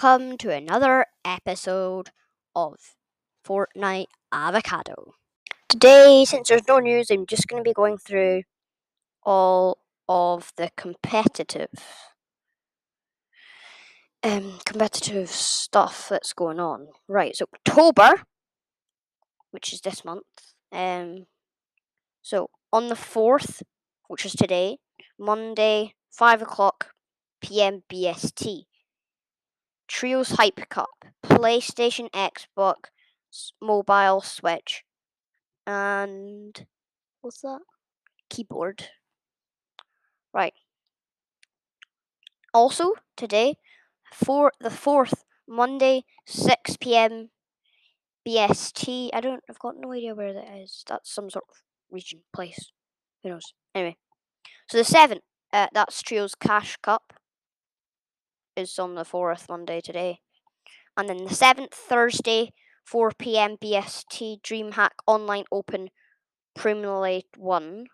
Welcome to another episode of Fortnite Avocado. Today, since there's no news, I'm just going to be going through all of the competitive um competitive stuff that's going on. Right, so October, which is this month. Um so on the fourth, which is today, Monday, five o'clock PM BST. Trios Hype Cup, PlayStation, Xbox, mobile, Switch, and what's that? Keyboard. Right. Also today, for the fourth Monday, six p.m. BST. I don't. I've got no idea where that is. That's some sort of region, place. Who knows? Anyway, so the seventh. Uh, that's Trios Cash Cup. Is on the fourth Monday today, and then the seventh Thursday, four p.m. BST. DreamHack Online Open, Premier One.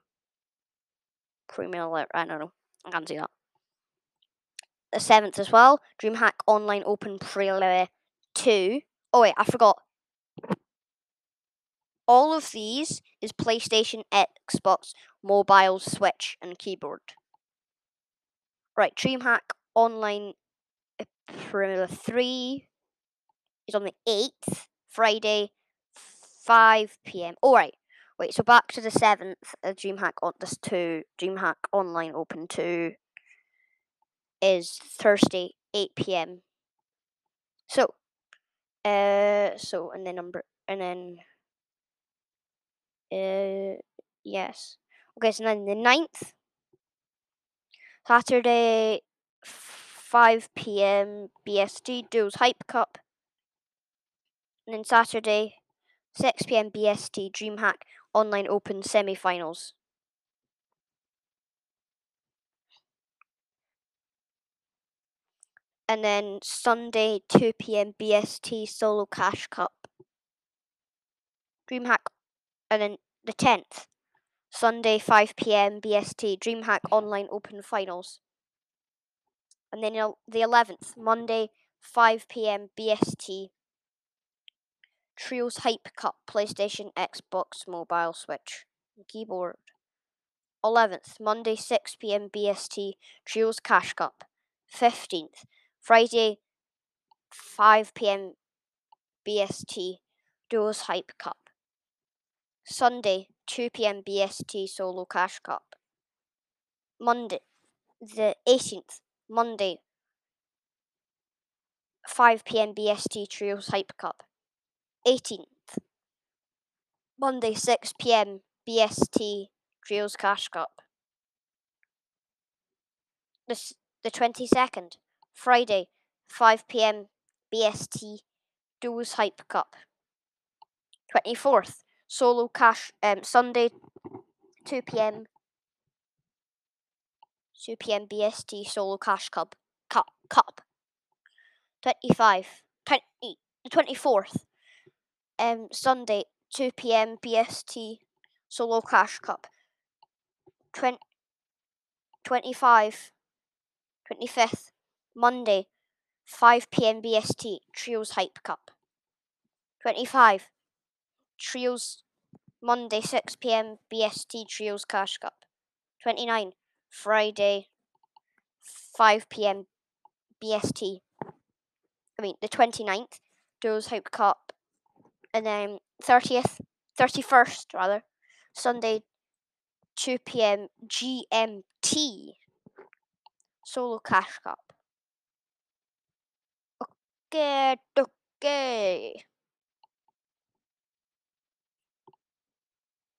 Premier. I don't know. I can't see that. The seventh as well. DreamHack Online Open Premier Two. Oh wait, I forgot. All of these is PlayStation, Xbox, mobile, Switch, and keyboard. Right, DreamHack Online uh, Premier 3 is on the 8th, Friday, 5 pm. All right, wait, so back to the 7th, uh, DreamHack on this 2, DreamHack Online Open 2 is Thursday, 8 pm. So, uh, so, and then number, and then, uh, yes. Okay, so then the 9th, Saturday, 5 p.m. BST, Duels Hype Cup. And then Saturday, 6 p.m. BST, DreamHack Online Open semi finals. And then Sunday, 2 p.m. BST, Solo Cash Cup. DreamHack. And then the 10th, Sunday, 5 p.m. BST, DreamHack Online Open finals. And then the 11th, Monday, 5 p.m. BST, Trios Hype Cup, PlayStation, Xbox, Mobile, Switch, keyboard. 11th, Monday, 6 pm BST, Trios Cash Cup. 15th, Friday, 5 pm BST, Duos Hype Cup. Sunday, 2 pm BST, Solo Cash Cup. Monday, the 18th, Monday, 5 pm BST, Trios Hype Cup. 18th, Monday, 6 pm BST, Trios Cash Cup. The twenty second, Friday, five PM BST Duos Hype Cup. Twenty fourth, Solo Cash um Sunday two PM two PM BST Solo Cash Cup Cup Cup. Twenty five twenty the twenty fourth. Um Sunday two PM BST Solo Cash Cup. Twen- 25 25th, Monday, 5 pm BST, Trios Hype Cup. 25, Trios, Monday, 6 pm BST, Trios Cash Cup. 29, Friday, 5 pm BST. I mean, the 29th, Trios Hype Cup. And then 30th, 31st, rather, Sunday, 2 pm GMT, Solo Cash Cup. Okay, okay.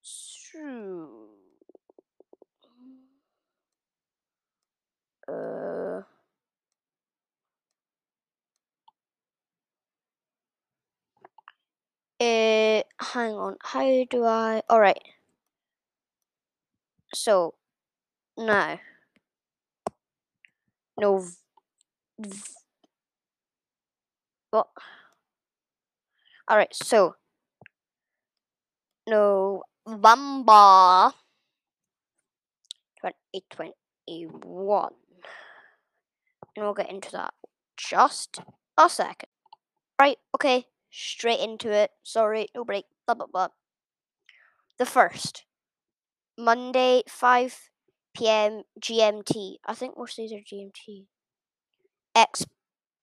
So, uh, hang on. How do I? All right. So, now, no. V- What? Alright, so November 2021. And we'll get into that just a second. Right, okay, straight into it. Sorry, no break, blah blah blah. The first, Monday, 5 p.m. GMT. I think most of these are GMT. X.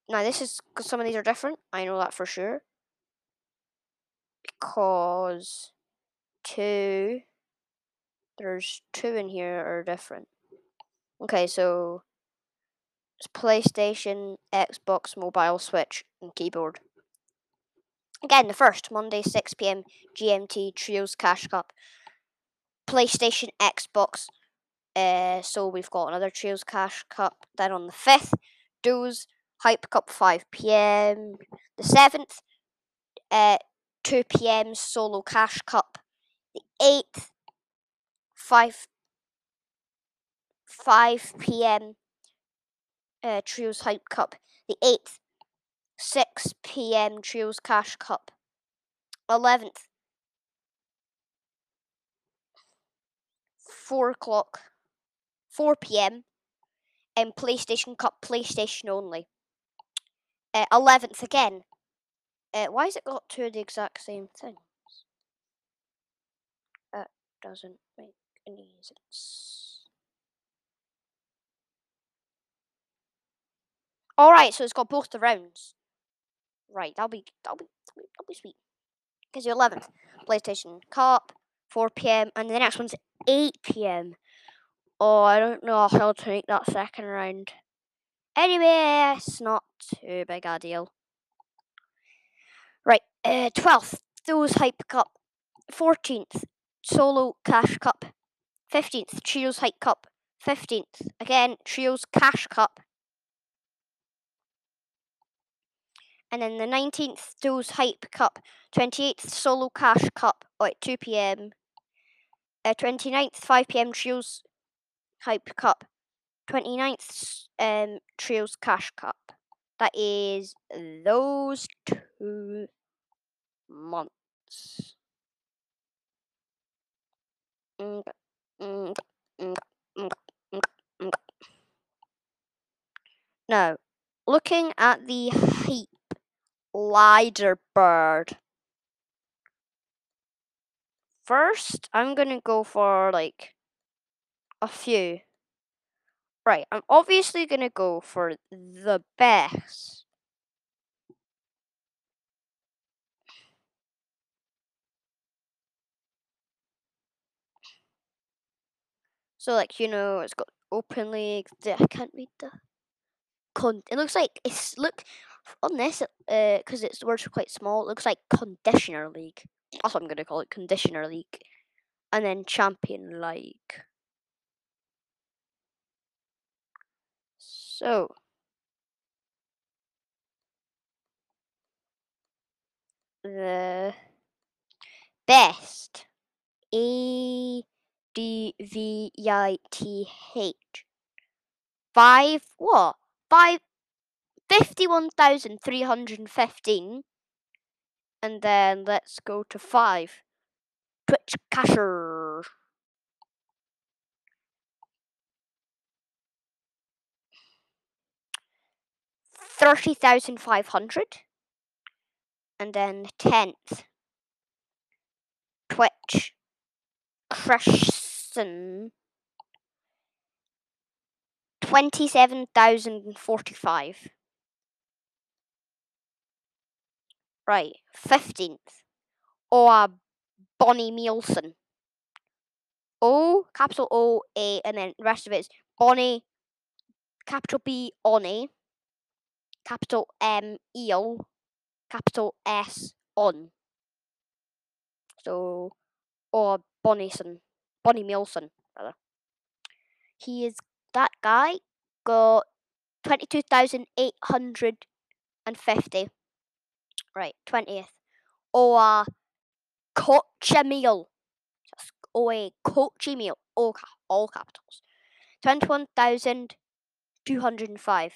Now, this is because some of these are different. I know that for sure. Because two, there's two in here are different. Okay, so it's PlayStation, Xbox, mobile, Switch, and keyboard. Again, the first, Monday, 6 pm GMT Trios Cash Cup. PlayStation, Xbox. Uh, so we've got another Trios Cash Cup. Then on the 5th, Duos Hype Cup 5 pm. The 7th, uh, 2 pm Solo Cash Cup. The 8th, 5 5 p.m. Uh, Trios Hype Cup. The 8th, 6 p.m. Trios Cash Cup. 11th, 4 o'clock, 4 p.m. and PlayStation Cup, PlayStation only. Uh, 11th again. Uh, why has it got two of the exact same things? That doesn't make any sense. Alright, so it's got both the rounds. Right, that'll be that'll be that'll be sweet. Because the eleventh, PlayStation Cup, four PM, and the next one's eight PM. Oh, I don't know how to make that second round. Anyway, it's not too big a deal. Right, uh, 12th, Duos Hype Cup. 14th, Solo Cash Cup. 15th, Trios Hype Cup. 15th, again, Trios Cash Cup. and then the 19th Duos Hype Cup, 28th Solo Cash Cup at 2 pm, uh, 29th 5 pm Trios Hype Cup, 29th um, Trios Cash Cup. That is those two months. Mm, mm, mm, now, looking at the heat bird. First, I'm gonna go for like a few. Right, I'm obviously gonna go for the best. So like you know, it's got open league. I can't read the. Con- it looks like it's look on this, because uh, its the words are quite small, it looks like Conditioner League. That's what I'm going to call it, Conditioner League. And then Champion League. So. The best A D V I T H. Five what? Five fifty-one thousand three hundred and fifteen. And then let's go to 5. Twitch Casher. Thirty thousand five hundred, and then tenth, Twitch, Christian, twenty-seven thousand forty-five. Right, 15th. Or uh, Bonnie Nielsen. O, capital O, A, and then the rest of it is Bonnie, capital B, Oni, capital M, Eel, capital S, On. So, or Bonnison, Bonnie Milson, rather. He is, that guy got 22,850. Right, 20th. Or coche meal. Or a coche meal. All, all capitals. 21,205.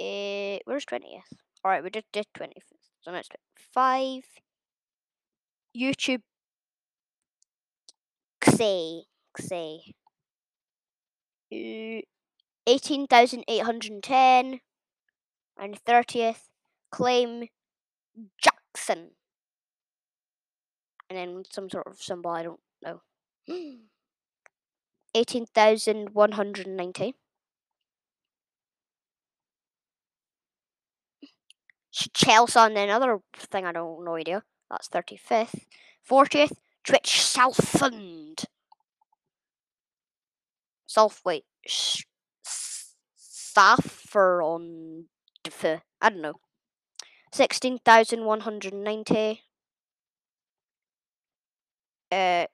Uh, where's 20th? Alright, we just did 25th. So next 5. YouTube. Say. Say. 18,810. And 30th. Claim Jackson. And then some sort of symbol, I don't know. 18,190. Chelsea and another thing I don't no idea. That's 35th. 40th, Twitch fund. Self wait. Saffron. I don't know. 16,190. Uh,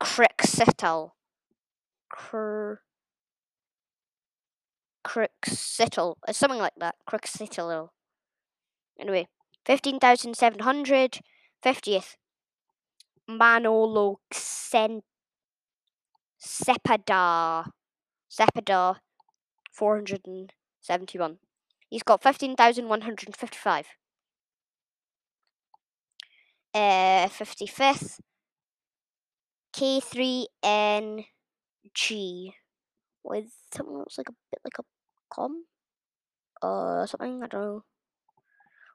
Crixittle. Cr. Crixittle. It's something like that. Crixittle. Anyway, 15,700. 50th. Manolo Sen- Sepada. Sepada. 471. He's got 15,155. Uh, 55th. K3NG. With something that looks like a bit like a com? Uh, something, I don't know.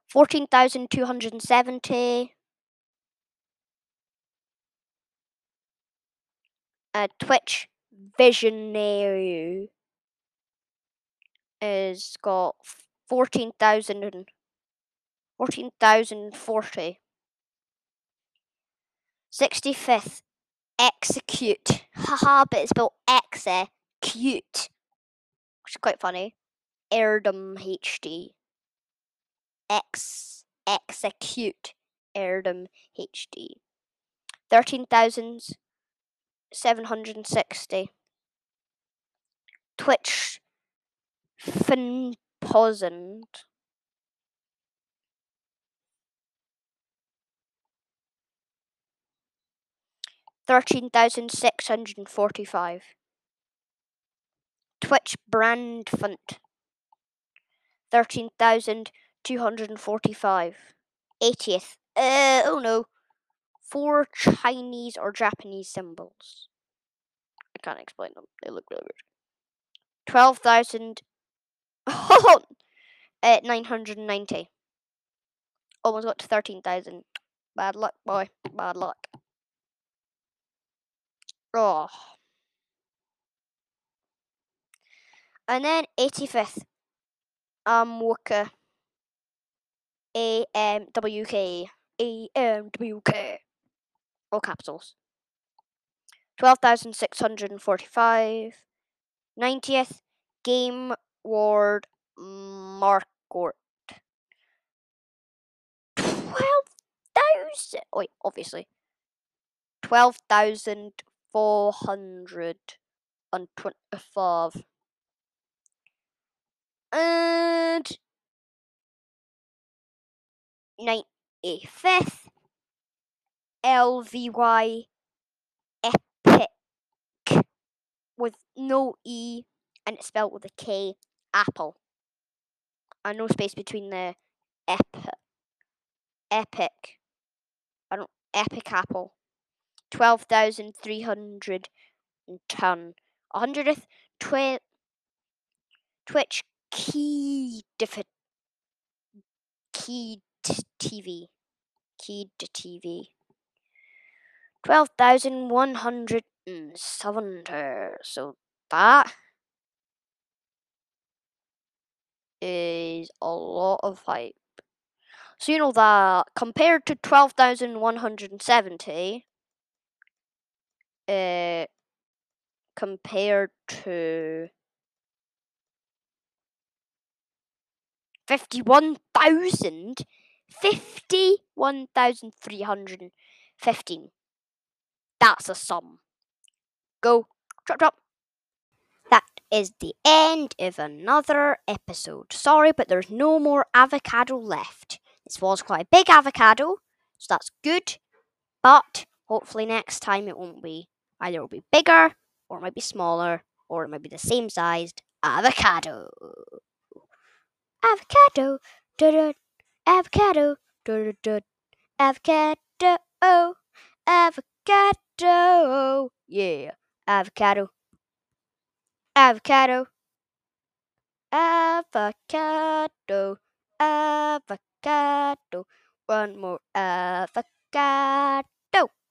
14,270. Uh, Twitch Visionary is got 14,000 14,040. 65th, execute. Haha, but it's spelled execute. Which is quite funny. Erdom HD. X execute Erdom HD. 13,760. Twitch Finposend. Thirteen thousand six hundred and forty-five. Twitch brand font. Thirteen thousand 245. 80th. Uh, oh no. Four Chinese or Japanese symbols. I can't explain them. They look really weird. 12,000. Oh! uh, 990. Almost got to 13,000. Bad luck, boy. Bad luck. Oh. And then 85th. Um, Wooka. A M W K. A M W K. All capitals. 12,645. 90th. Game Ward Markort. 12,000. Wait, obviously. 12,425. And 95th LVY Epic with no E and it's spelled with a K Apple. And no space between the epic epic I don't epic apple. Twelve thousand three hundred ton. Hundredth twi- Twitch key diffi- key TV. Keyed to TV. 12,170. So that is a lot of hype. So you know that compared to 12,170, uh, compared to 51,000, 51,315. That's a sum. Go, drop, drop. That is the end of another episode. Sorry, but there's no more avocado left. This was quite a big avocado, so that's good. But hopefully next time it won't be. Either it'll be bigger, or it might be smaller, or it might be the same sized avocado. Avocado, da avocado, avocado, avocado, yeah, avocado, avocado, avocado, avocado, one more avocado.